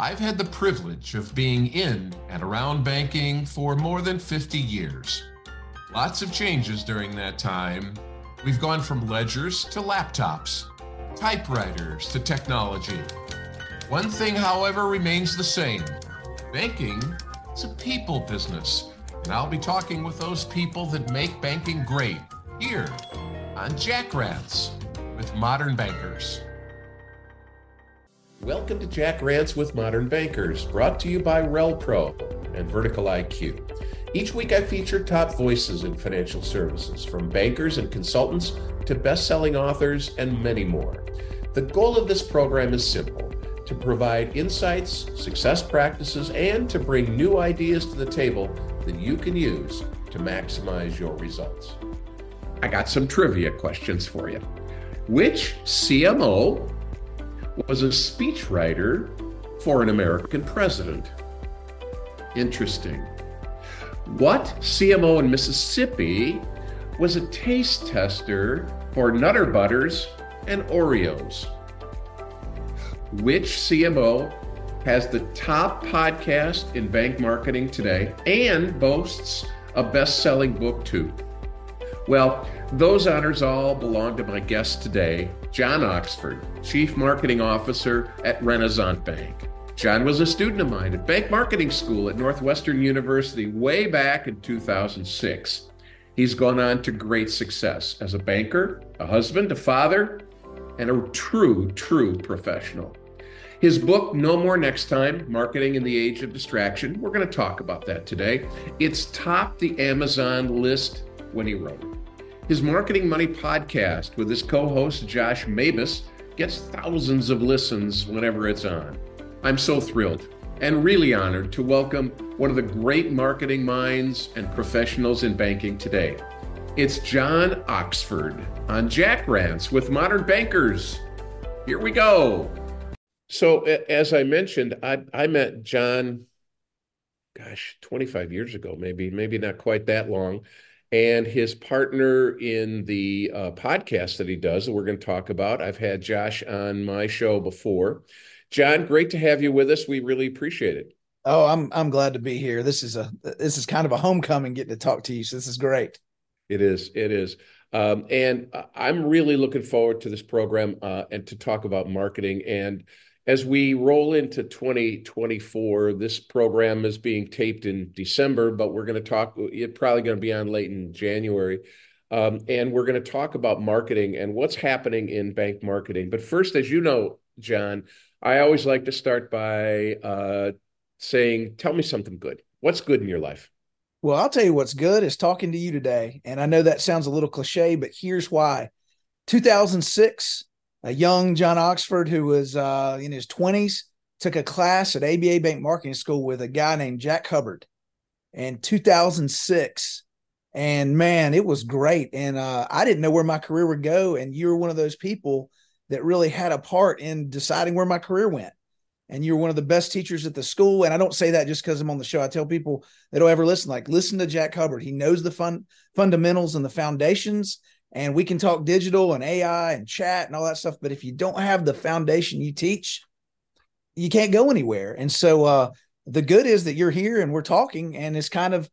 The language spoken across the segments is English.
I've had the privilege of being in and around banking for more than 50 years. Lots of changes during that time. We've gone from ledgers to laptops, typewriters to technology. One thing, however, remains the same banking is a people business, and I'll be talking with those people that make banking great here on Jack Rants with Modern Bankers. Welcome to Jack Rants with Modern Bankers, brought to you by RelPro and Vertical IQ. Each week, I feature top voices in financial services, from bankers and consultants to best selling authors and many more. The goal of this program is simple to provide insights, success practices, and to bring new ideas to the table that you can use to maximize your results. I got some trivia questions for you. Which CMO was a speechwriter for an American president. Interesting. What CMO in Mississippi was a taste tester for Nutter Butters and Oreos? Which CMO has the top podcast in bank marketing today and boasts a best selling book too? Well, those honors all belong to my guest today, John Oxford, Chief Marketing Officer at Renasant Bank. John was a student of mine at Bank Marketing School at Northwestern University way back in 2006. He's gone on to great success as a banker, a husband, a father, and a true, true professional. His book, No More Next Time Marketing in the Age of Distraction, we're going to talk about that today. It's topped the Amazon list when he wrote it. His Marketing Money podcast with his co host Josh Mabus gets thousands of listens whenever it's on. I'm so thrilled and really honored to welcome one of the great marketing minds and professionals in banking today. It's John Oxford on Jack Rants with Modern Bankers. Here we go. So, as I mentioned, I, I met John, gosh, 25 years ago, maybe, maybe not quite that long and his partner in the uh, podcast that he does that we're going to talk about. I've had Josh on my show before. John, great to have you with us. We really appreciate it. Oh, I'm I'm glad to be here. This is a this is kind of a homecoming getting to talk to you. So this is great. It is. It is. Um, and I'm really looking forward to this program uh, and to talk about marketing and as we roll into 2024, this program is being taped in December, but we're going to talk, it's probably going to be on late in January. Um, and we're going to talk about marketing and what's happening in bank marketing. But first, as you know, John, I always like to start by uh, saying, tell me something good. What's good in your life? Well, I'll tell you what's good is talking to you today. And I know that sounds a little cliche, but here's why. 2006, a young John Oxford who was uh, in his 20s took a class at ABA Bank Marketing School with a guy named Jack Hubbard in 2006. And man, it was great. And uh, I didn't know where my career would go. And you were one of those people that really had a part in deciding where my career went. And you're one of the best teachers at the school. And I don't say that just because I'm on the show. I tell people that don't ever listen, like, listen to Jack Hubbard. He knows the fun fundamentals and the foundations and we can talk digital and AI and chat and all that stuff. But if you don't have the foundation you teach, you can't go anywhere. And so uh, the good is that you're here and we're talking, and it's kind of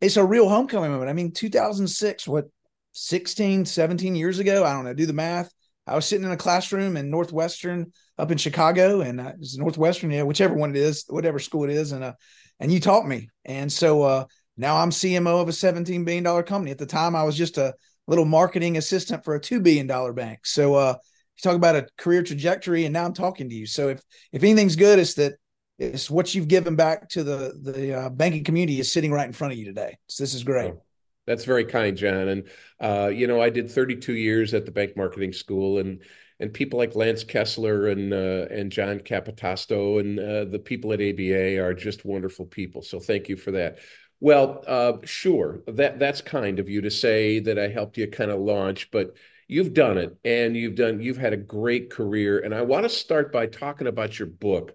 it's a real homecoming moment. I mean, 2006, what 16, 17 years ago? I don't know. Do the math. I was sitting in a classroom in Northwestern up in Chicago, and uh, it's Northwestern, yeah, whichever one it is, whatever school it is, and uh, and you taught me, and so uh, now I'm CMO of a 17 billion dollar company. At the time, I was just a little marketing assistant for a $2 billion bank. So, uh, you talk about a career trajectory and now I'm talking to you. So if, if anything's good, it's that it's what you've given back to the, the uh, banking community is sitting right in front of you today. So this is great. Oh, that's very kind, John. And, uh, you know, I did 32 years at the bank marketing school and, and people like Lance Kessler and uh, and John Capitasto and uh, the people at ABA are just wonderful people. So thank you for that. Well, uh, sure, that that's kind of you to say that I helped you kind of launch, but you've done it, and you've done you've had a great career. And I want to start by talking about your book,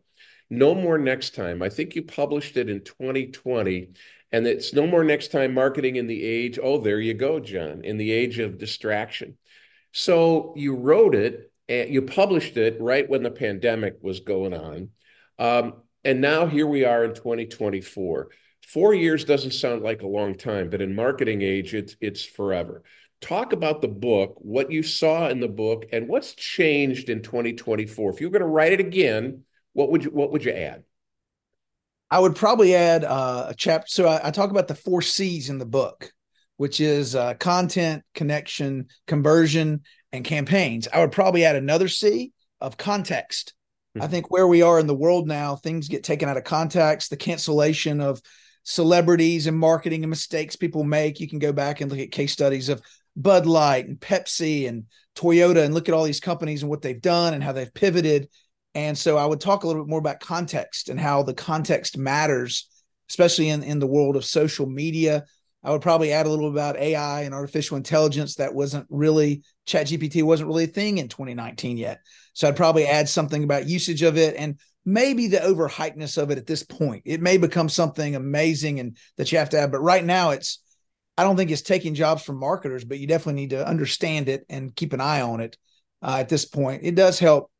No More Next Time. I think you published it in 2020, and it's No More Next Time: Marketing in the Age. Oh, there you go, John, in the age of distraction. So you wrote it and you published it right when the pandemic was going on. Um, And now here we are in 2024. Four years doesn't sound like a long time, but in marketing age, it's it's forever. Talk about the book, what you saw in the book, and what's changed in 2024. If you're going to write it again, what would you what would you add? I would probably add uh, a chapter. So I, I, talk about the four C's in the book, which is uh, content, connection, conversion, and campaigns. I would probably add another C of context. Mm-hmm. I think where we are in the world now, things get taken out of context. The cancellation of celebrities and marketing and mistakes people make. You can go back and look at case studies of Bud Light and Pepsi and Toyota and look at all these companies and what they've done and how they've pivoted. And so I would talk a little bit more about context and how the context matters, especially in, in the world of social media. I would probably add a little bit about AI and artificial intelligence that wasn't really ChatGPT wasn't really a thing in 2019 yet. So I'd probably add something about usage of it and maybe the overhypeness of it at this point. It may become something amazing and that you have to have, but right now it's I don't think it's taking jobs from marketers, but you definitely need to understand it and keep an eye on it uh, at this point. It does help,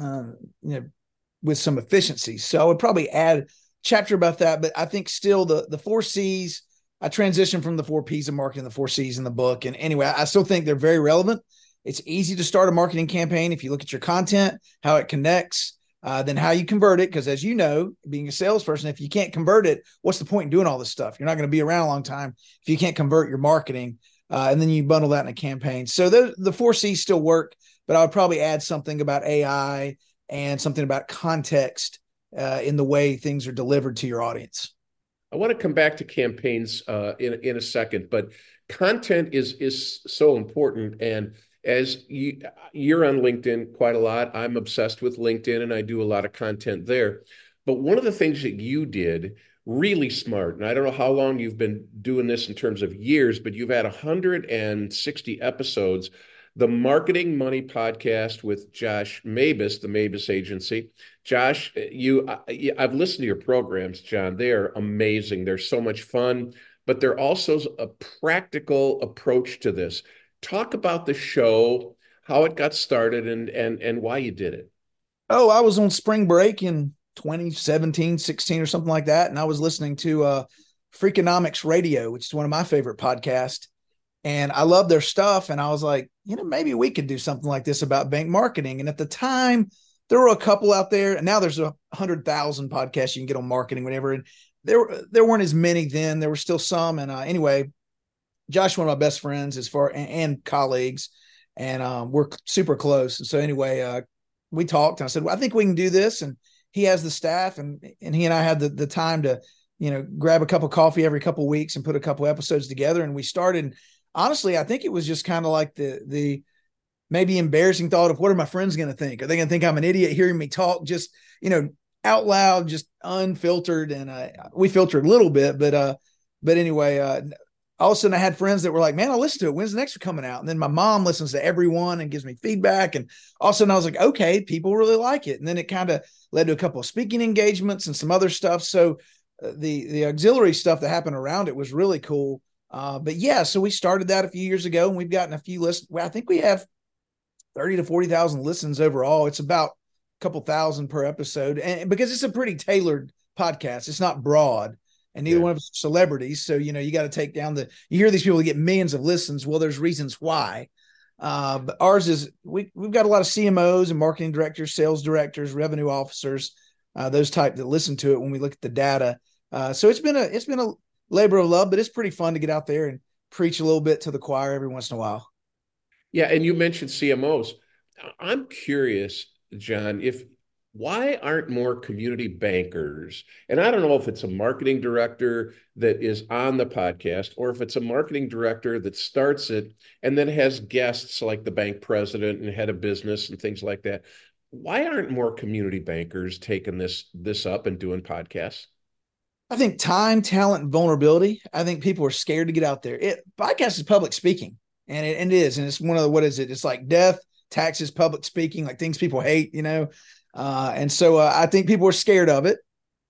uh, you know, with some efficiency. So I would probably add chapter about that, but I think still the the four C's. I transitioned from the four P's of marketing, the four C's in the book, and anyway, I still think they're very relevant. It's easy to start a marketing campaign if you look at your content, how it connects, uh, then how you convert it. Because as you know, being a salesperson, if you can't convert it, what's the point in doing all this stuff? You're not going to be around a long time if you can't convert your marketing. Uh, and then you bundle that in a campaign. So the, the four C's still work, but I would probably add something about AI and something about context uh, in the way things are delivered to your audience. I want to come back to campaigns uh, in in a second, but content is is so important and as you, you're on LinkedIn quite a lot. I'm obsessed with LinkedIn and I do a lot of content there. But one of the things that you did really smart, and I don't know how long you've been doing this in terms of years, but you've had 160 episodes. The Marketing Money podcast with Josh Mabus, the Mabus Agency. Josh, you, I've listened to your programs, John. They are amazing. They're so much fun, but they're also a practical approach to this talk about the show, how it got started, and and and why you did it. Oh, I was on spring break in 2017, 16 or something like that, and I was listening to uh, Freakonomics Radio, which is one of my favorite podcasts. And I love their stuff. And I was like, you know, maybe we could do something like this about bank marketing. And at the time, there were a couple out there, and now there's a hundred thousand podcasts you can get on marketing, whatever. And there, there weren't as many then. There were still some. And uh, anyway, Josh, one of my best friends, as far and, and colleagues, and um, we're super close. And so anyway, uh, we talked, and I said, well, I think we can do this. And he has the staff, and and he and I had the the time to, you know, grab a cup of coffee every couple of weeks and put a couple episodes together. And we started. Honestly, I think it was just kind of like the the maybe embarrassing thought of what are my friends going to think? Are they going to think I'm an idiot hearing me talk? Just you know, out loud, just unfiltered. And uh, we filtered a little bit, but uh, but anyway, uh, all of a sudden I had friends that were like, man, I'll listen to it. When's the next one coming out? And then my mom listens to everyone and gives me feedback. And all of a sudden I was like, okay, people really like it. And then it kind of led to a couple of speaking engagements and some other stuff. So uh, the the auxiliary stuff that happened around it was really cool. Uh, but yeah, so we started that a few years ago and we've gotten a few lists. Well, I think we have 30 to 40,000 listens overall. It's about a couple thousand per episode. And because it's a pretty tailored podcast, it's not broad and neither yeah. one of us are celebrities. So, you know, you got to take down the, you hear these people get millions of listens. Well, there's reasons why. Uh, but ours is, we, we've got a lot of CMOs and marketing directors, sales directors, revenue officers, uh, those type that listen to it when we look at the data. Uh, so it's been a, it's been a labor of love, but it's pretty fun to get out there and preach a little bit to the choir every once in a while. Yeah. And you mentioned CMOs. I'm curious, John, if why aren't more community bankers? And I don't know if it's a marketing director that is on the podcast or if it's a marketing director that starts it and then has guests like the bank president and head of business and things like that. Why aren't more community bankers taking this this up and doing podcasts? I think time, talent, vulnerability. I think people are scared to get out there. It podcast is public speaking, and it, and it is, and it's one of the what is it? It's like death, taxes, public speaking, like things people hate. You know, uh, and so uh, I think people are scared of it.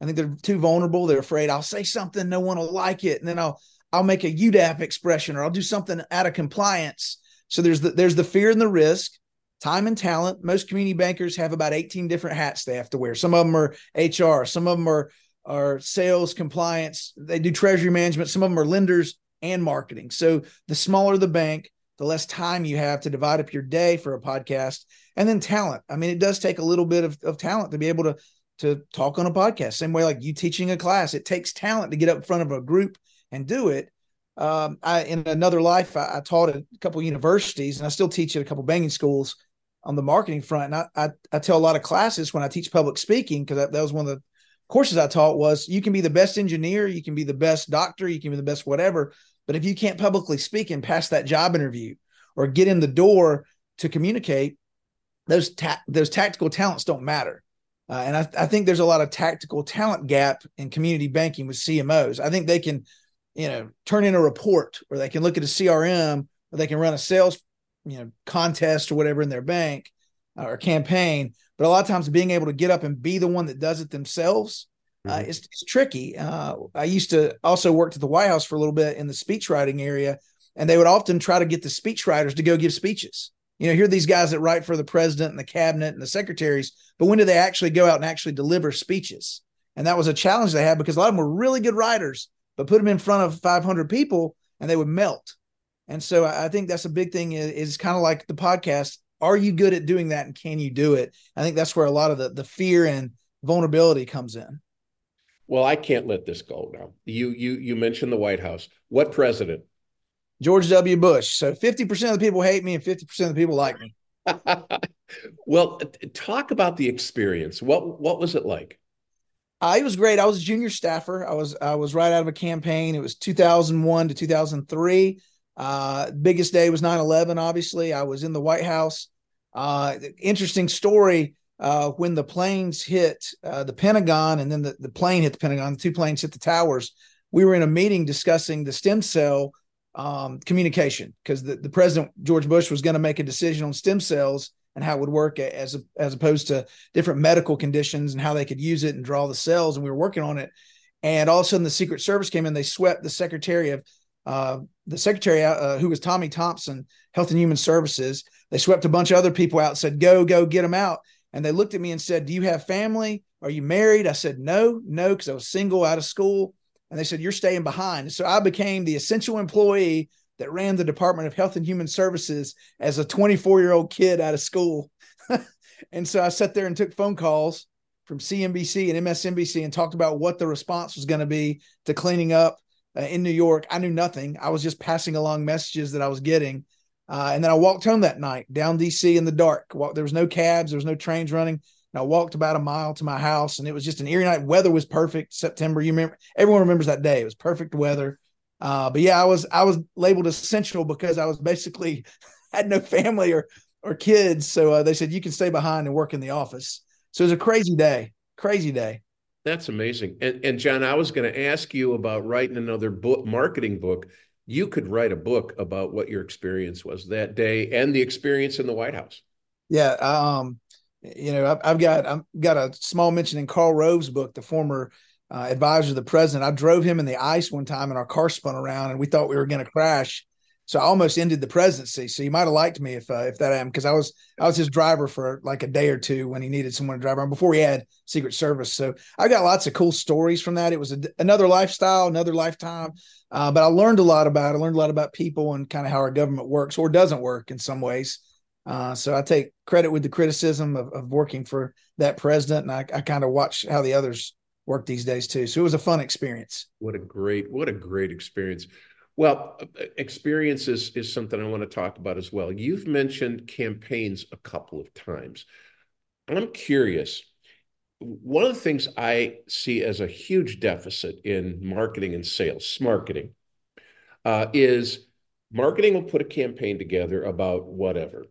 I think they're too vulnerable. They're afraid I'll say something, no one will like it, and then I'll I'll make a UDAP expression or I'll do something out of compliance. So there's the there's the fear and the risk. time and talent. Most community bankers have about 18 different hats they have to wear. Some of them are HR, some of them are are sales, compliance, they do treasury management, some of them are lenders and marketing. So the smaller the bank, the less time you have to divide up your day for a podcast. And then talent. I mean, it does take a little bit of, of talent to be able to to talk on a podcast. Same way like you teaching a class, it takes talent to get up in front of a group and do it. Um, I in another life, I, I taught at a couple universities, and I still teach at a couple banging schools on the marketing front. And I, I, I tell a lot of classes when I teach public speaking because that, that was one of the courses I taught was you can be the best engineer, you can be the best doctor, you can be the best whatever, but if you can't publicly speak and pass that job interview or get in the door to communicate, those ta- those tactical talents don't matter. Uh, and I, I think there's a lot of tactical talent gap in community banking with CMOs. I think they can, you know, turn in a report or they can look at a CRM or they can run a sales, you know, contest or whatever in their bank uh, or campaign. But a lot of times being able to get up and be the one that does it themselves uh, mm-hmm. is, is, tricky. Uh, I used to also work at the White House for a little bit in the speech writing area, and they would often try to get the speech writers to go give speeches. You know, here are these guys that write for the president and the cabinet and the secretaries, but when do they actually go out and actually deliver speeches? And that was a challenge they had because a lot of them were really good writers, but put them in front of 500 people and they would melt. And so I think that's a big thing is, is kind of like the podcast. Are you good at doing that and can you do it? I think that's where a lot of the, the fear and vulnerability comes in. Well, I can't let this go now. You you you mentioned the White House. What president? George W. Bush. So 50% of the people hate me and 50% of the people like me. well, talk about the experience. What what was it like? Uh, it was great. I was a junior staffer. I was I was right out of a campaign. It was 2001 to 2003. Uh, biggest day was 9/11. Obviously, I was in the White House. Uh, interesting story. Uh, when the planes hit uh, the Pentagon and then the, the plane hit the Pentagon, the two planes hit the towers. We were in a meeting discussing the stem cell um, communication because the, the president George Bush was going to make a decision on stem cells and how it would work as a, as opposed to different medical conditions and how they could use it and draw the cells. And we were working on it. And all of a sudden, the Secret Service came in. They swept the Secretary of uh, the Secretary, uh, who was Tommy Thompson, Health and Human Services. They swept a bunch of other people out. Said, "Go, go, get them out." And they looked at me and said, "Do you have family? Are you married?" I said, "No, no," because I was single, out of school and they said you're staying behind. So I became the essential employee that ran the Department of Health and Human Services as a 24 year old kid out of school. and so I sat there and took phone calls from CNBC and MSNBC and talked about what the response was going to be to cleaning up uh, in New York. I knew nothing. I was just passing along messages that I was getting. Uh, and then I walked home that night down DC in the dark. There was no cabs, there was no trains running. And I walked about a mile to my house, and it was just an eerie night. Weather was perfect. September, you remember? Everyone remembers that day. It was perfect weather. Uh, but yeah, I was I was labeled essential because I was basically had no family or or kids. So uh, they said you can stay behind and work in the office. So it was a crazy day, crazy day. That's amazing. And, and John, I was going to ask you about writing another book, marketing book. You could write a book about what your experience was that day and the experience in the White House. Yeah. Um, you know, I've, I've, got I've got a small mention in Karl Rove's book, the former uh, advisor of the president. I drove him in the ice one time, and our car spun around, and we thought we were going to crash. So I almost ended the presidency. So you might have liked me if uh, if that happened because I was I was his driver for like a day or two when he needed someone to drive around before he had Secret Service. So I got lots of cool stories from that. It was a, another lifestyle, another lifetime. Uh, but I learned a lot about it. I learned a lot about people and kind of how our government works or doesn't work in some ways. Uh, so I take credit with the criticism of, of working for that president, and I, I kind of watch how the others work these days too. So it was a fun experience. What a great, what a great experience. Well, experience is, is something I want to talk about as well. You've mentioned campaigns a couple of times. I'm curious. One of the things I see as a huge deficit in marketing and sales, marketing, uh, is marketing will put a campaign together about whatever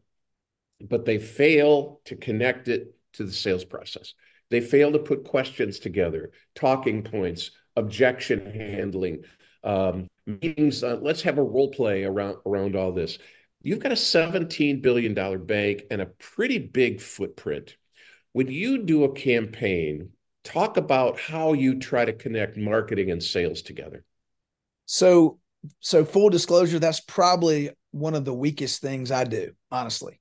but they fail to connect it to the sales process. They fail to put questions together, talking points, objection handling, um, meetings. Uh, let's have a role play around around all this. You've got a $17 billion bank and a pretty big footprint. When you do a campaign, talk about how you try to connect marketing and sales together. So, so full disclosure, that's probably one of the weakest things I do, honestly.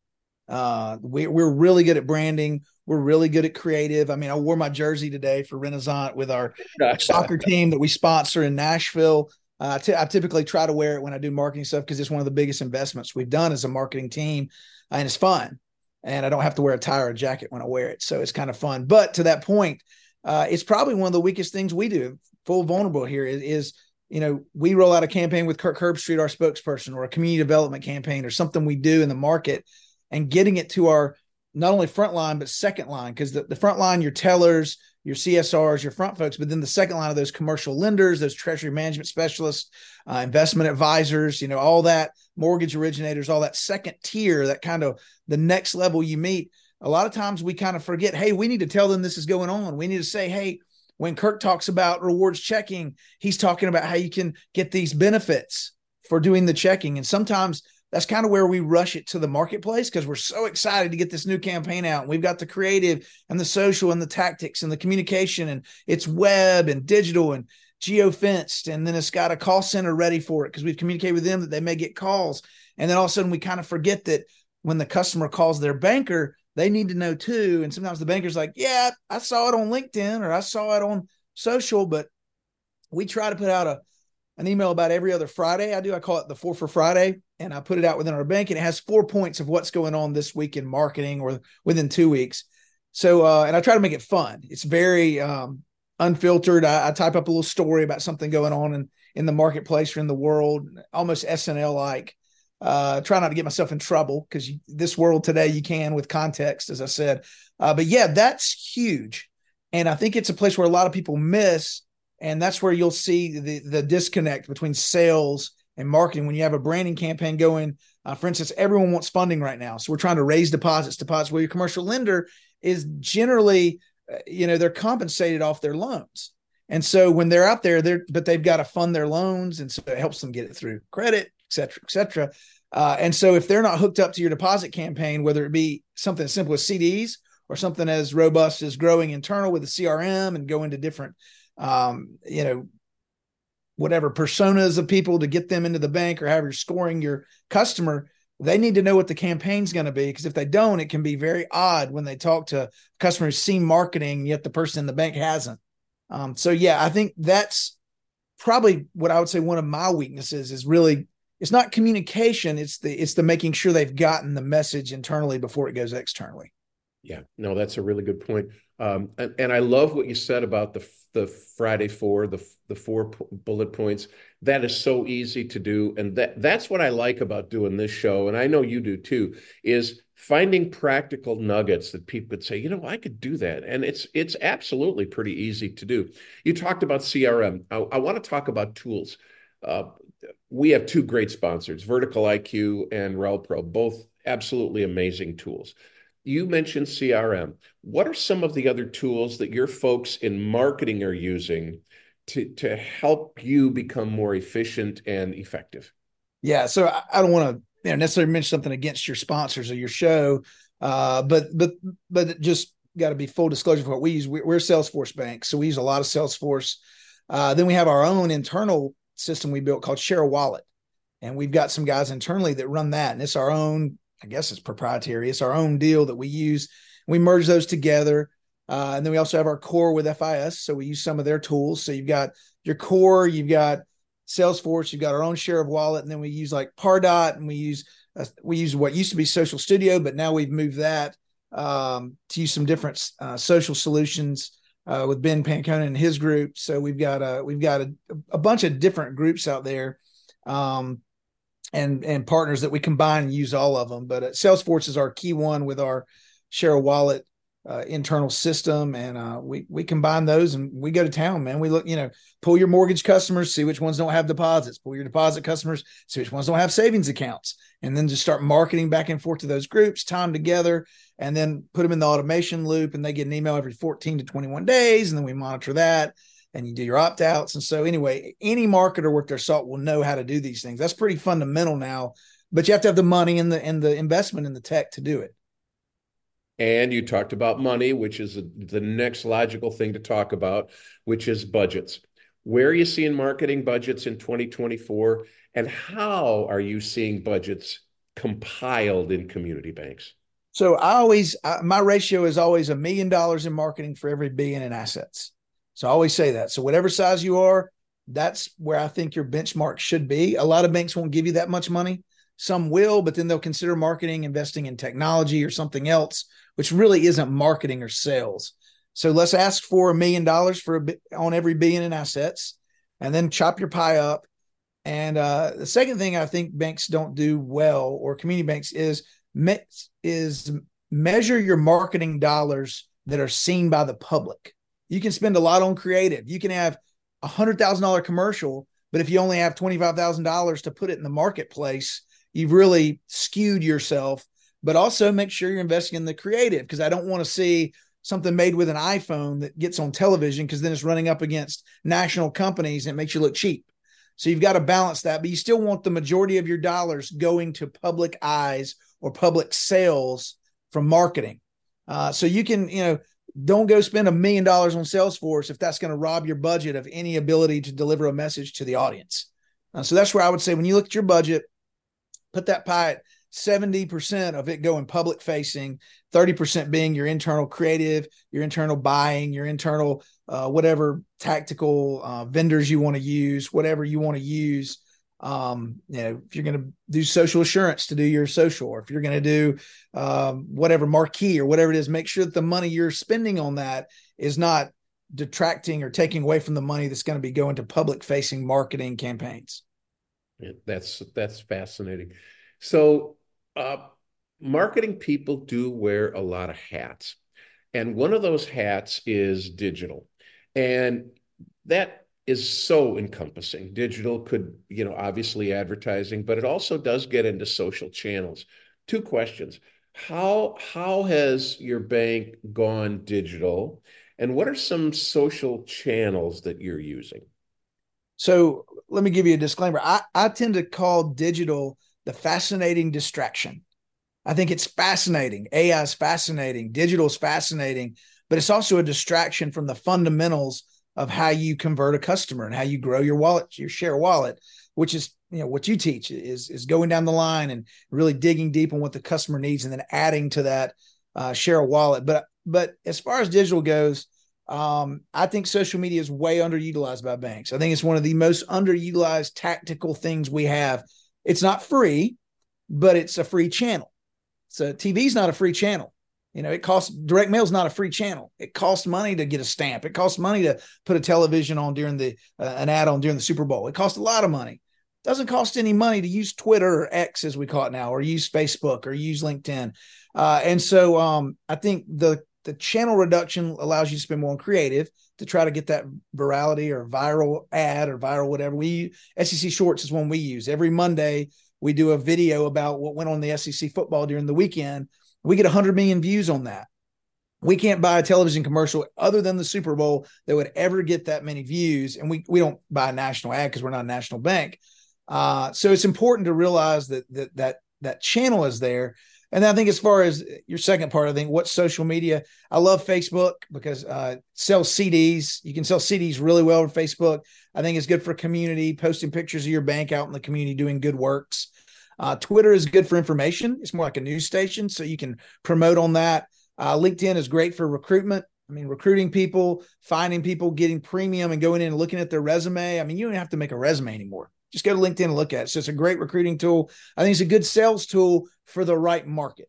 Uh, we, we're really good at branding. We're really good at creative. I mean, I wore my jersey today for Renasant with our soccer team that we sponsor in Nashville. Uh, t- I typically try to wear it when I do marketing stuff because it's one of the biggest investments we've done as a marketing team, and it's fun. And I don't have to wear a tie or a jacket when I wear it, so it's kind of fun. But to that point, uh, it's probably one of the weakest things we do. Full vulnerable here is, is you know, we roll out a campaign with Kirk Herbstreit, our spokesperson, or a community development campaign, or something we do in the market, and getting it to our not only front line but second line because the, the front line, your tellers, your CSRs, your front folks, but then the second line of those commercial lenders, those treasury management specialists, uh, investment advisors, you know, all that mortgage originators, all that second tier, that kind of the next level you meet. A lot of times we kind of forget, hey, we need to tell them this is going on. We need to say, hey, when Kirk talks about rewards checking, he's talking about how you can get these benefits for doing the checking. And sometimes that's kind of where we rush it to the marketplace because we're so excited to get this new campaign out. We've got the creative and the social and the tactics and the communication and it's web and digital and geo fenced. And then it's got a call center ready for it because we've communicated with them that they may get calls. And then all of a sudden we kind of forget that when the customer calls their banker, they need to know too. And sometimes the banker's like, yeah, I saw it on LinkedIn or I saw it on social, but we try to put out a an email about every other Friday. I do. I call it the four for Friday, and I put it out within our bank, and it has four points of what's going on this week in marketing or within two weeks. So, uh, and I try to make it fun. It's very um, unfiltered. I, I, type up a little story about something going on in in the marketplace or in the world, almost SNL like. Uh, try not to get myself in trouble because this world today you can with context, as I said. Uh, but yeah, that's huge, and I think it's a place where a lot of people miss, and that's where you'll see the the disconnect between sales and marketing. When you have a branding campaign going, uh, for instance, everyone wants funding right now, so we're trying to raise deposits. Deposits. where your commercial lender is generally, uh, you know, they're compensated off their loans. And so when they're out there, they're but they've got to fund their loans, and so it helps them get it through credit, et cetera, et cetera. Uh, and so if they're not hooked up to your deposit campaign, whether it be something as simple as CDs or something as robust as growing internal with a CRM and go into different, um, you know, whatever personas of people to get them into the bank or have you're scoring your customer, they need to know what the campaign's going to be. Because if they don't, it can be very odd when they talk to customers seen marketing, yet the person in the bank hasn't. Um, so yeah, I think that's probably what I would say one of my weaknesses is really it's not communication it's the it's the making sure they've gotten the message internally before it goes externally yeah no that's a really good point um, and, and, i love what you said about the the friday four the the four bullet points. That is so easy to do and that that's what i like about doing this show and i know you do too is finding practical nuggets that people could say you know i could do that and it's it's absolutely pretty easy to do. You talked about crm i, I want to talk about tools. Uh, we have two great sponsors, Vertical IQ and RelPro, both absolutely amazing tools. You mentioned CRM. What are some of the other tools that your folks in marketing are using to, to help you become more efficient and effective? Yeah, so I don't want to you know, necessarily mention something against your sponsors or your show, uh, but but but just got to be full disclosure for what we use. We're, we're Salesforce Bank, so we use a lot of Salesforce. Uh, then we have our own internal system we built called Share a Wallet. And we've got some guys internally that run that. And it's our own, I guess it's proprietary. It's our own deal that we use. We merge those together. Uh, and then we also have our core with FIS. So we use some of their tools. So you've got your core, you've got Salesforce, you've got our own share of wallet, and then we use like Pardot, and we use uh, we use what used to be Social Studio, but now we've moved that um, to use some different uh, social solutions uh, with Ben Pancona and his group. So we've got a we've got a, a bunch of different groups out there, um, and and partners that we combine and use all of them. But uh, Salesforce is our key one with our share a wallet uh, internal system, and uh, we we combine those and we go to town, man. We look, you know, pull your mortgage customers, see which ones don't have deposits. Pull your deposit customers, see which ones don't have savings accounts, and then just start marketing back and forth to those groups, time together, and then put them in the automation loop, and they get an email every 14 to 21 days, and then we monitor that. And you do your opt outs. And so, anyway, any marketer worth their salt will know how to do these things. That's pretty fundamental now, but you have to have the money and the and the investment in the tech to do it. And you talked about money, which is the next logical thing to talk about, which is budgets. Where are you seeing marketing budgets in 2024? And how are you seeing budgets compiled in community banks? So I always I, my ratio is always a million dollars in marketing for every billion in assets. So I always say that. So whatever size you are, that's where I think your benchmark should be. A lot of banks won't give you that much money. Some will, but then they'll consider marketing, investing in technology or something else, which really isn't marketing or sales. So let's ask for a million dollars for a on every billion in assets, and then chop your pie up. And uh, the second thing I think banks don't do well, or community banks, is me- is measure your marketing dollars that are seen by the public. You can spend a lot on creative. You can have a hundred thousand dollar commercial, but if you only have twenty five thousand dollars to put it in the marketplace, you've really skewed yourself. But also make sure you're investing in the creative because I don't want to see something made with an iPhone that gets on television because then it's running up against national companies and it makes you look cheap. So you've got to balance that, but you still want the majority of your dollars going to public eyes or public sales from marketing. Uh, so you can, you know, don't go spend a million dollars on Salesforce if that's going to rob your budget of any ability to deliver a message to the audience. Uh, so that's where I would say when you look at your budget, put that pie at 70% of it going public facing, 30% being your internal creative, your internal buying, your internal uh, whatever tactical uh, vendors you want to use, whatever you want to use. Um, you know, if you're going to do social assurance to do your social, or if you're going to do um, whatever marquee or whatever it is, make sure that the money you're spending on that is not detracting or taking away from the money that's going to be going to public facing marketing campaigns. Yeah, that's that's fascinating. So uh, marketing people do wear a lot of hats. And one of those hats is digital. And that is so encompassing. Digital could, you know, obviously advertising, but it also does get into social channels. Two questions. How how has your bank gone digital? And what are some social channels that you're using? So let me give you a disclaimer. I, I tend to call digital the fascinating distraction. I think it's fascinating. AI is fascinating. Digital is fascinating, but it's also a distraction from the fundamentals of how you convert a customer and how you grow your wallet, your share wallet, which is you know what you teach is is going down the line and really digging deep on what the customer needs and then adding to that uh, share a wallet. But but as far as digital goes, um, I think social media is way underutilized by banks. I think it's one of the most underutilized tactical things we have it's not free, but it's a free channel. So TV is not a free channel. You know, it costs direct mail is not a free channel. It costs money to get a stamp. It costs money to put a television on during the uh, an ad on during the Super Bowl. It costs a lot of money. It doesn't cost any money to use Twitter or X as we call it now, or use Facebook or use LinkedIn. Uh, and so um, I think the the channel reduction allows you to spend more on creative to try to get that virality or viral ad or viral whatever. We SEC Shorts is one we use every Monday. We do a video about what went on the SEC football during the weekend. We get 100 million views on that. We can't buy a television commercial other than the Super Bowl that would ever get that many views, and we we don't buy a national ad because we're not a national bank. Uh, so it's important to realize that that that that channel is there and I think as far as your second part, I think what social media, I love Facebook because uh, sells CDs. You can sell CDs really well on Facebook. I think it's good for community, posting pictures of your bank out in the community, doing good works. Uh, Twitter is good for information. It's more like a news station, so you can promote on that. Uh, LinkedIn is great for recruitment. I mean, recruiting people, finding people, getting premium, and going in and looking at their resume. I mean, you don't have to make a resume anymore just go to LinkedIn and look at it. So it's a great recruiting tool. I think it's a good sales tool for the right market.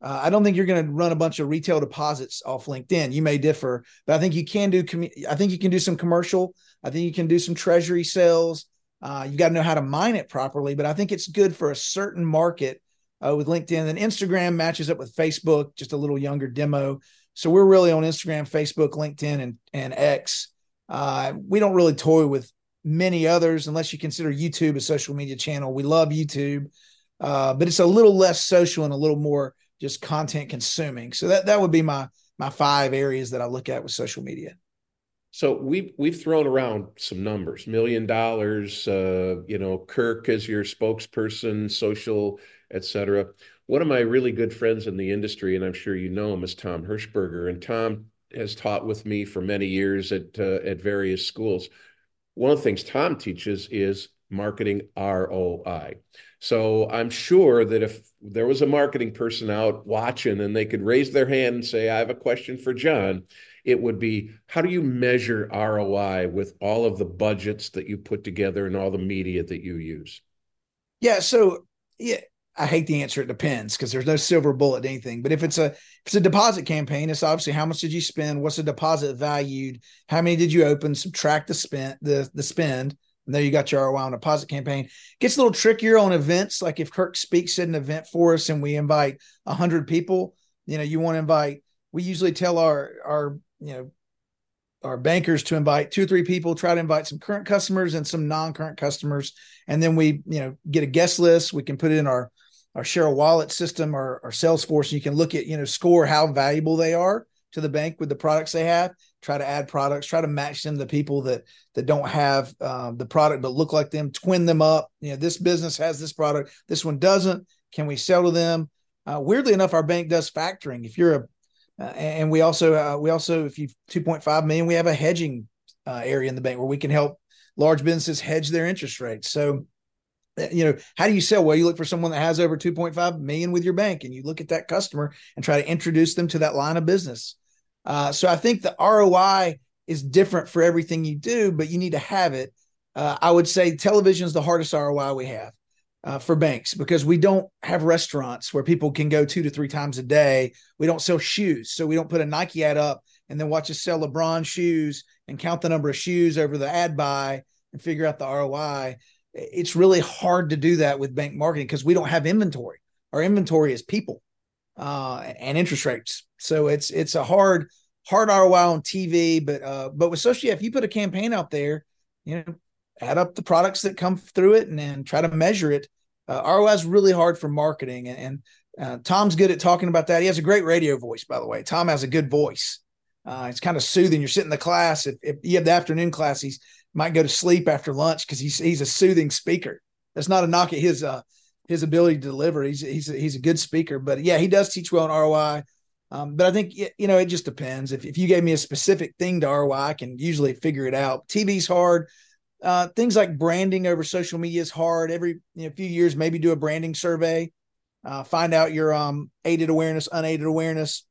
Uh, I don't think you're going to run a bunch of retail deposits off LinkedIn. You may differ, but I think you can do. I think you can do some commercial. I think you can do some treasury sales. Uh, you got to know how to mine it properly, but I think it's good for a certain market uh, with LinkedIn. And Instagram matches up with Facebook, just a little younger demo. So we're really on Instagram, Facebook, LinkedIn, and and X. Uh, we don't really toy with many others, unless you consider YouTube a social media channel. We love YouTube, uh, but it's a little less social and a little more just content consuming. So that that would be my my five areas that I look at with social media. So we've we've thrown around some numbers, million dollars. Uh, you know, Kirk as your spokesperson, social, etc. One of my really good friends in the industry, and I'm sure you know him, is Tom Hirschberger, and Tom has taught with me for many years at uh, at various schools one of the things Tom teaches is marketing ROI. So I'm sure that if there was a marketing person out watching and they could raise their hand and say, I have a question for John, it would be how do you measure ROI with all of the budgets that you put together and all the media that you use? Yeah. So, yeah, I hate the answer. It depends because there's no silver bullet anything. But if it's a if it's a deposit campaign, it's obviously how much did you spend? What's the deposit valued? How many did you open? Subtract the spend the the spend and there you got your ROI on deposit campaign. Gets a little trickier on events. Like if Kirk speaks at an event for us and we invite hundred people, you know, you want to invite, we usually tell our, our, you know, our bankers to invite two or three people, try to invite some current customers and some non-current customers. And then we, you know, get a guest list. We can put it in our, our share a wallet system or our Salesforce. And you can look at, you know, score how valuable they are to the bank with the products they have try to add products, try to match them to people that that don't have um, the product but look like them, twin them up. You know, this business has this product, this one doesn't. Can we sell to them? Uh, weirdly enough, our bank does factoring. If you're a uh, and we also uh, we also if you 2.5 million, we have a hedging uh, area in the bank where we can help large businesses hedge their interest rates. So uh, you know how do you sell well you look for someone that has over 2.5 million with your bank and you look at that customer and try to introduce them to that line of business uh, so I think the ROI is different for everything you do, but you need to have it. Uh, I would say television is the hardest ROI we have uh, for banks because we don't have restaurants where people can go two to three times a day. We don't sell shoes, so we don't put a Nike ad up and then watch us sell LeBron shoes and count the number of shoes over the ad buy and figure out the ROI. It's really hard to do that with bank marketing because we don't have inventory. Our inventory is people uh, and interest rates. So it's it's a hard hard ROI on TV, but uh, but with social, if you put a campaign out there, you know, add up the products that come through it and then try to measure it. Uh, ROI is really hard for marketing, and, and uh, Tom's good at talking about that. He has a great radio voice, by the way. Tom has a good voice. Uh, it's kind of soothing. You're sitting in the class. If, if you have the afternoon class, he's might go to sleep after lunch because he's he's a soothing speaker. That's not a knock at his uh his ability to deliver. He's he's a, he's a good speaker, but yeah, he does teach well on ROI. Um, but I think you know it just depends. If if you gave me a specific thing to ROI, I can usually figure it out. TV's hard. Uh, things like branding over social media is hard. Every you know, few years, maybe do a branding survey, uh, find out your um, aided awareness, unaided awareness,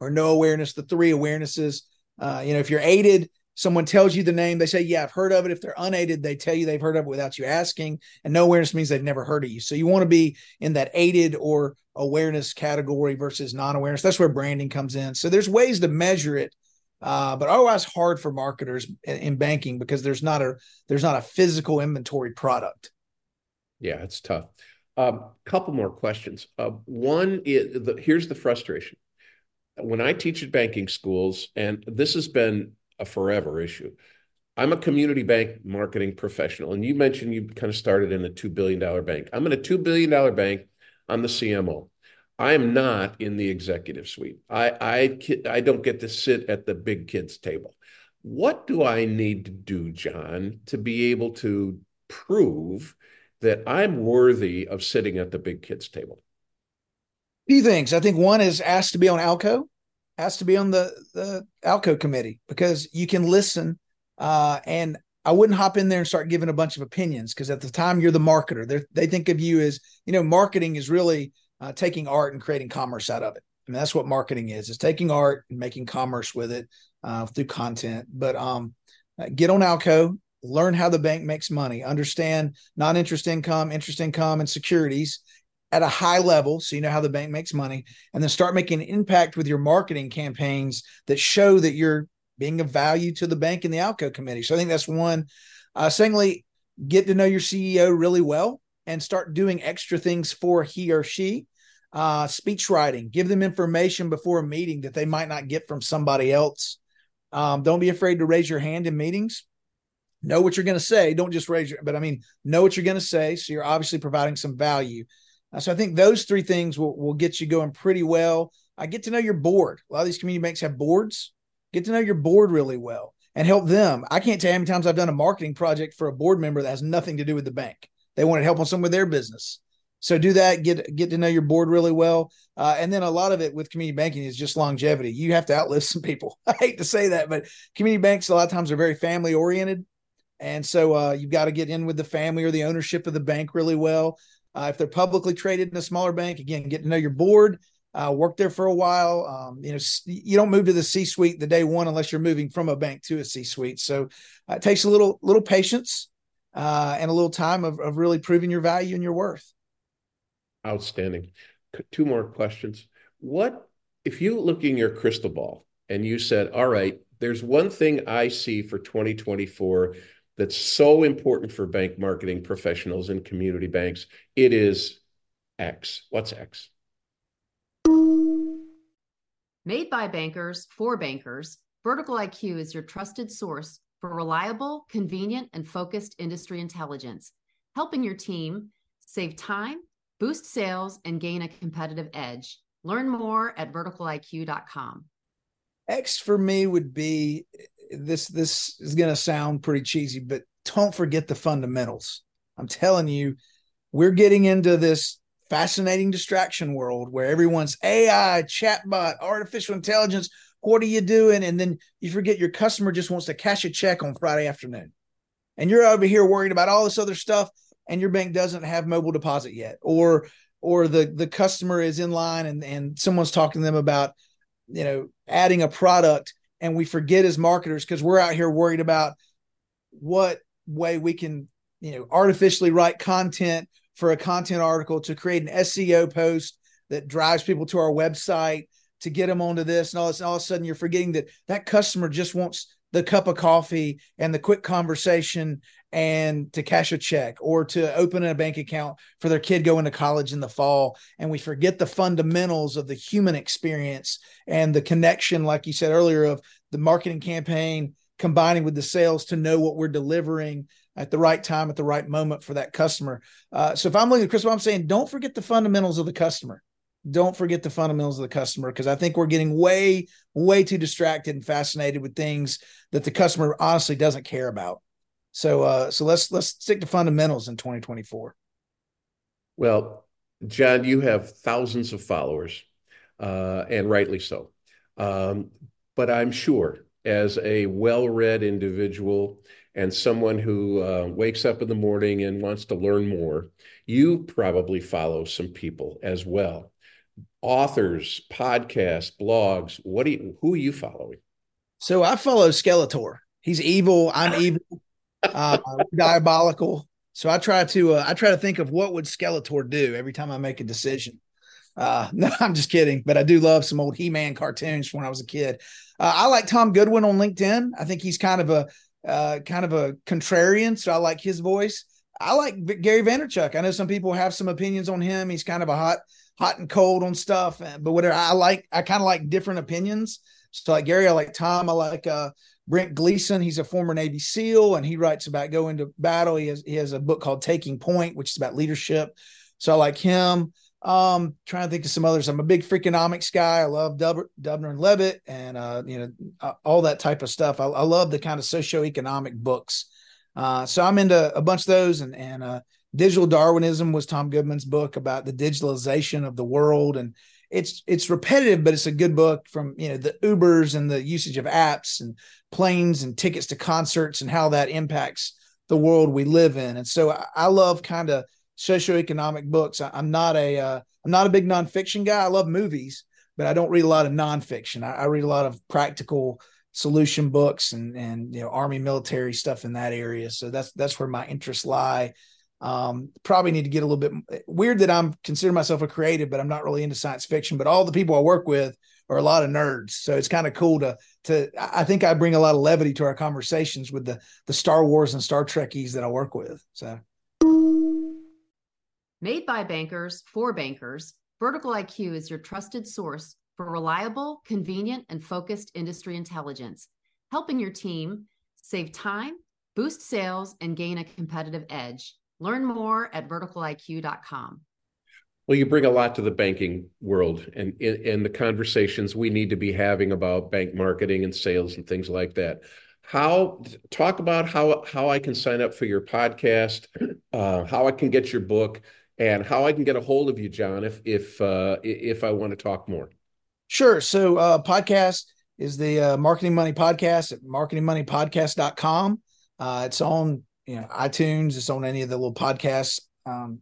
or no awareness. The three awarenesses. Uh, you know, if you're aided, someone tells you the name, they say, Yeah, I've heard of it. If they're unaided, they tell you they've heard of it without you asking. And no awareness means they've never heard of you. So you want to be in that aided or awareness category versus non awareness. That's where branding comes in. So there's ways to measure it. Uh, but otherwise hard for marketers in, in banking because there's not a there's not a physical inventory product. Yeah, it's tough. A um, couple more questions. Uh, one is the, here's the frustration. When I teach at banking schools, and this has been a forever issue. I'm a community bank marketing professional, and you mentioned you kind of started in a $2 billion bank. I'm in a $2 billion bank. I'm the CMO. I am not in the executive suite. I, I, I don't get to sit at the big kids table. What do I need to do, John, to be able to prove that I'm worthy of sitting at the big kids table? Few things. I think one is asked to be on ALCO has to be on the the ALCO committee because you can listen. Uh, and I wouldn't hop in there and start giving a bunch of opinions because at the time you're the marketer. They're, they think of you as you know marketing is really uh, taking art and creating commerce out of it. I mean that's what marketing is: is taking art and making commerce with it uh, through content. But um, uh, get on ALCO, learn how the bank makes money, understand non-interest income, interest income, and securities, at a high level so you know how the bank makes money and then start making an impact with your marketing campaigns that show that you're being of value to the bank and the ALCO committee so i think that's one uh, secondly get to know your ceo really well and start doing extra things for he or she uh, speech writing give them information before a meeting that they might not get from somebody else um, don't be afraid to raise your hand in meetings know what you're going to say don't just raise your but i mean know what you're going to say so you're obviously providing some value uh, so I think those three things will, will get you going pretty well. I get to know your board. A lot of these community banks have boards. Get to know your board really well and help them. I can't tell you how many times I've done a marketing project for a board member that has nothing to do with the bank. They wanted help on some of their business. So do that. Get get to know your board really well, uh, and then a lot of it with community banking is just longevity. You have to outlive some people. I hate to say that, but community banks a lot of times are very family oriented, And so uh, you've got to get in with the family or the ownership of the bank really well. Uh, if they're publicly traded in a smaller bank, again, get to know your board, uh, work there for a while. Um, you know, you don't move to the C suite the day one unless you're moving from a bank to a C suite. So uh, it takes a little little patience uh, and a little time of, of really proving your value and your worth. Outstanding. Two more questions. What if you look in your crystal ball and you said, "All right, there's one thing I see for 2024 that's so important for bank marketing professionals and community banks. It is X. What's X? Made by bankers for bankers, Vertical IQ is your trusted source for reliable, convenient, and focused industry intelligence, helping your team save time, boost sales, and gain a competitive edge. Learn more at verticaliq.com. X for me would be this this is going to sound pretty cheesy, but don't forget the fundamentals. I'm telling you, we're getting into this fascinating distraction world where everyone's AI, chatbot, artificial intelligence. What are you doing? And then you forget your customer just wants to cash a check on Friday afternoon. And you're over here worried about all this other stuff, and your bank doesn't have mobile deposit yet. Or or the the customer is in line and, and someone's talking to them about, you know, adding a product and we forget as marketers because we're out here worried about what way we can you know artificially write content for a content article to create an SEO post that drives people to our website to get them onto this and all this and all of a sudden you're forgetting that that customer just wants the cup of coffee and the quick conversation and to cash a check or to open a bank account for their kid going to college in the fall. And we forget the fundamentals of the human experience and the connection like you said earlier of the marketing campaign combining with the sales to know what we're delivering at the right time at the right moment for that customer. Uh, so if i'm looking at chris i'm saying don't forget the fundamentals of the customer. Don't forget the fundamentals of the customer because I think we're getting way, way too distracted and fascinated with things that the customer honestly doesn't care about. So uh, so let's let's stick to fundamentals in 2024. Well, John, you have thousands of followers, uh, and rightly so. Um, but I'm sure, as a well-read individual and someone who uh, wakes up in the morning and wants to learn more, you probably follow some people as well. Authors, podcasts, blogs. What do you? Who are you following? So I follow Skeletor. He's evil. I'm evil uh, diabolical. So I try to uh, I try to think of what would Skeletor do every time I make a decision. Uh, no, I'm just kidding, but I do love some old He-Man cartoons from when I was a kid. Uh, I like Tom Goodwin on LinkedIn. I think he's kind of a uh, kind of a contrarian, so I like his voice. I like Gary Vaynerchuk. I know some people have some opinions on him. He's kind of a hot, hot and cold on stuff, but whatever. I like, I kind of like different opinions. So like Gary, I like Tom. I like uh, Brent Gleeson, he's a former Navy SEAL, and he writes about going to battle. He has he has a book called Taking Point, which is about leadership. So I like him. Um, trying to think of some others. I'm a big Freakonomics guy. I love Dub- Dubner and Levitt, and uh, you know all that type of stuff. I, I love the kind of socioeconomic books. Uh, so I'm into a bunch of those, and and uh, Digital Darwinism was Tom Goodwin's book about the digitalization of the world, and it's it's repetitive, but it's a good book from you know the Ubers and the usage of apps and planes and tickets to concerts and how that impacts the world we live in. And so I, I love kind of socioeconomic books. I, am not a am uh, not a big nonfiction guy. I love movies, but I don't read a lot of nonfiction. I, I read a lot of practical solution books and and you know army military stuff in that area. So that's that's where my interests lie. Um, probably need to get a little bit weird that I'm considering myself a creative, but I'm not really into science fiction. But all the people I work with are a lot of nerds, so it's kind of cool to to. I think I bring a lot of levity to our conversations with the the Star Wars and Star Trekkies that I work with. So, made by bankers for bankers, Vertical IQ is your trusted source for reliable, convenient, and focused industry intelligence, helping your team save time, boost sales, and gain a competitive edge. Learn more at verticaliq.com. Well, you bring a lot to the banking world and in the conversations we need to be having about bank marketing and sales and things like that. How talk about how how I can sign up for your podcast, uh, how I can get your book, and how I can get a hold of you, John, if if uh, if I want to talk more. Sure. So, uh, podcast is the uh, Marketing Money Podcast at marketingmoneypodcast.com. Uh, it's on you know iTunes. It's on any of the little podcast um,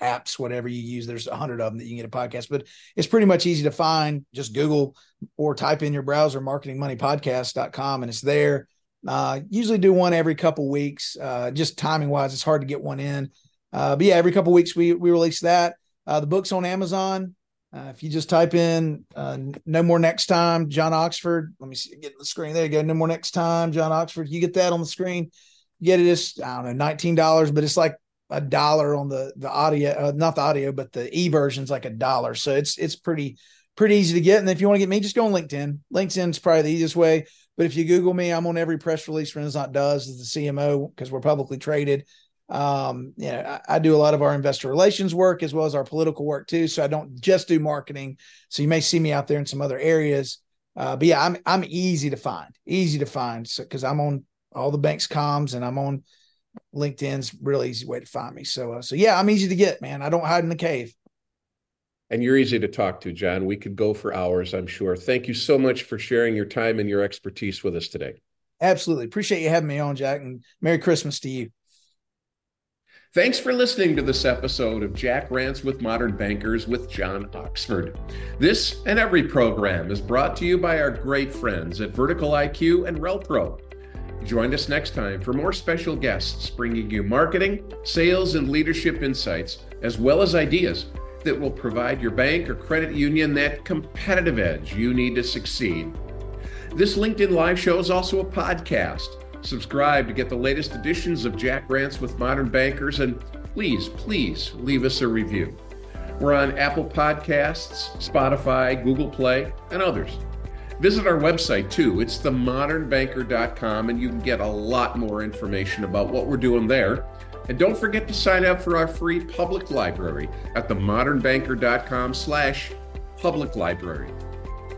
apps, whatever you use. There's a hundred of them that you can get a podcast, but it's pretty much easy to find. Just Google or type in your browser marketingmoneypodcast.com and it's there. Uh, usually do one every couple weeks. Uh, just timing wise, it's hard to get one in. Uh, but yeah, every couple weeks we we release that. Uh, the book's on Amazon. Uh, if you just type in uh, "No More Next Time," John Oxford. Let me see, get the screen. There you go. No more next time, John Oxford. You get that on the screen. Get it. It's I don't know, nineteen dollars, but it's like a dollar on the the audio, uh, not the audio, but the e version's like a dollar. So it's it's pretty pretty easy to get. And if you want to get me, just go on LinkedIn. LinkedIn's probably the easiest way. But if you Google me, I'm on every press release Renasant does as the CMO because we're publicly traded. Um, you know, I, I, do a lot of our investor relations work as well as our political work too. So I don't just do marketing. So you may see me out there in some other areas. Uh, but yeah, I'm I'm easy to find, easy to find So because I'm on all the banks comms and I'm on LinkedIn's really easy way to find me. So uh, so yeah, I'm easy to get, man. I don't hide in the cave. And you're easy to talk to, John. We could go for hours, I'm sure. Thank you so much for sharing your time and your expertise with us today. Absolutely. Appreciate you having me on, Jack, and Merry Christmas to you. Thanks for listening to this episode of Jack Rants with Modern Bankers with John Oxford. This and every program is brought to you by our great friends at Vertical IQ and RelPro. Join us next time for more special guests bringing you marketing, sales, and leadership insights, as well as ideas that will provide your bank or credit union that competitive edge you need to succeed. This LinkedIn Live show is also a podcast. Subscribe to get the latest editions of Jack Rants with Modern Bankers, and please, please leave us a review. We're on Apple Podcasts, Spotify, Google Play, and others. Visit our website too. It's themodernbanker.com, and you can get a lot more information about what we're doing there. And don't forget to sign up for our free public library at themodernbanker.com slash public library.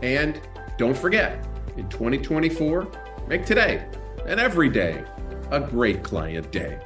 And don't forget, in 2024, make today and every day a great client day.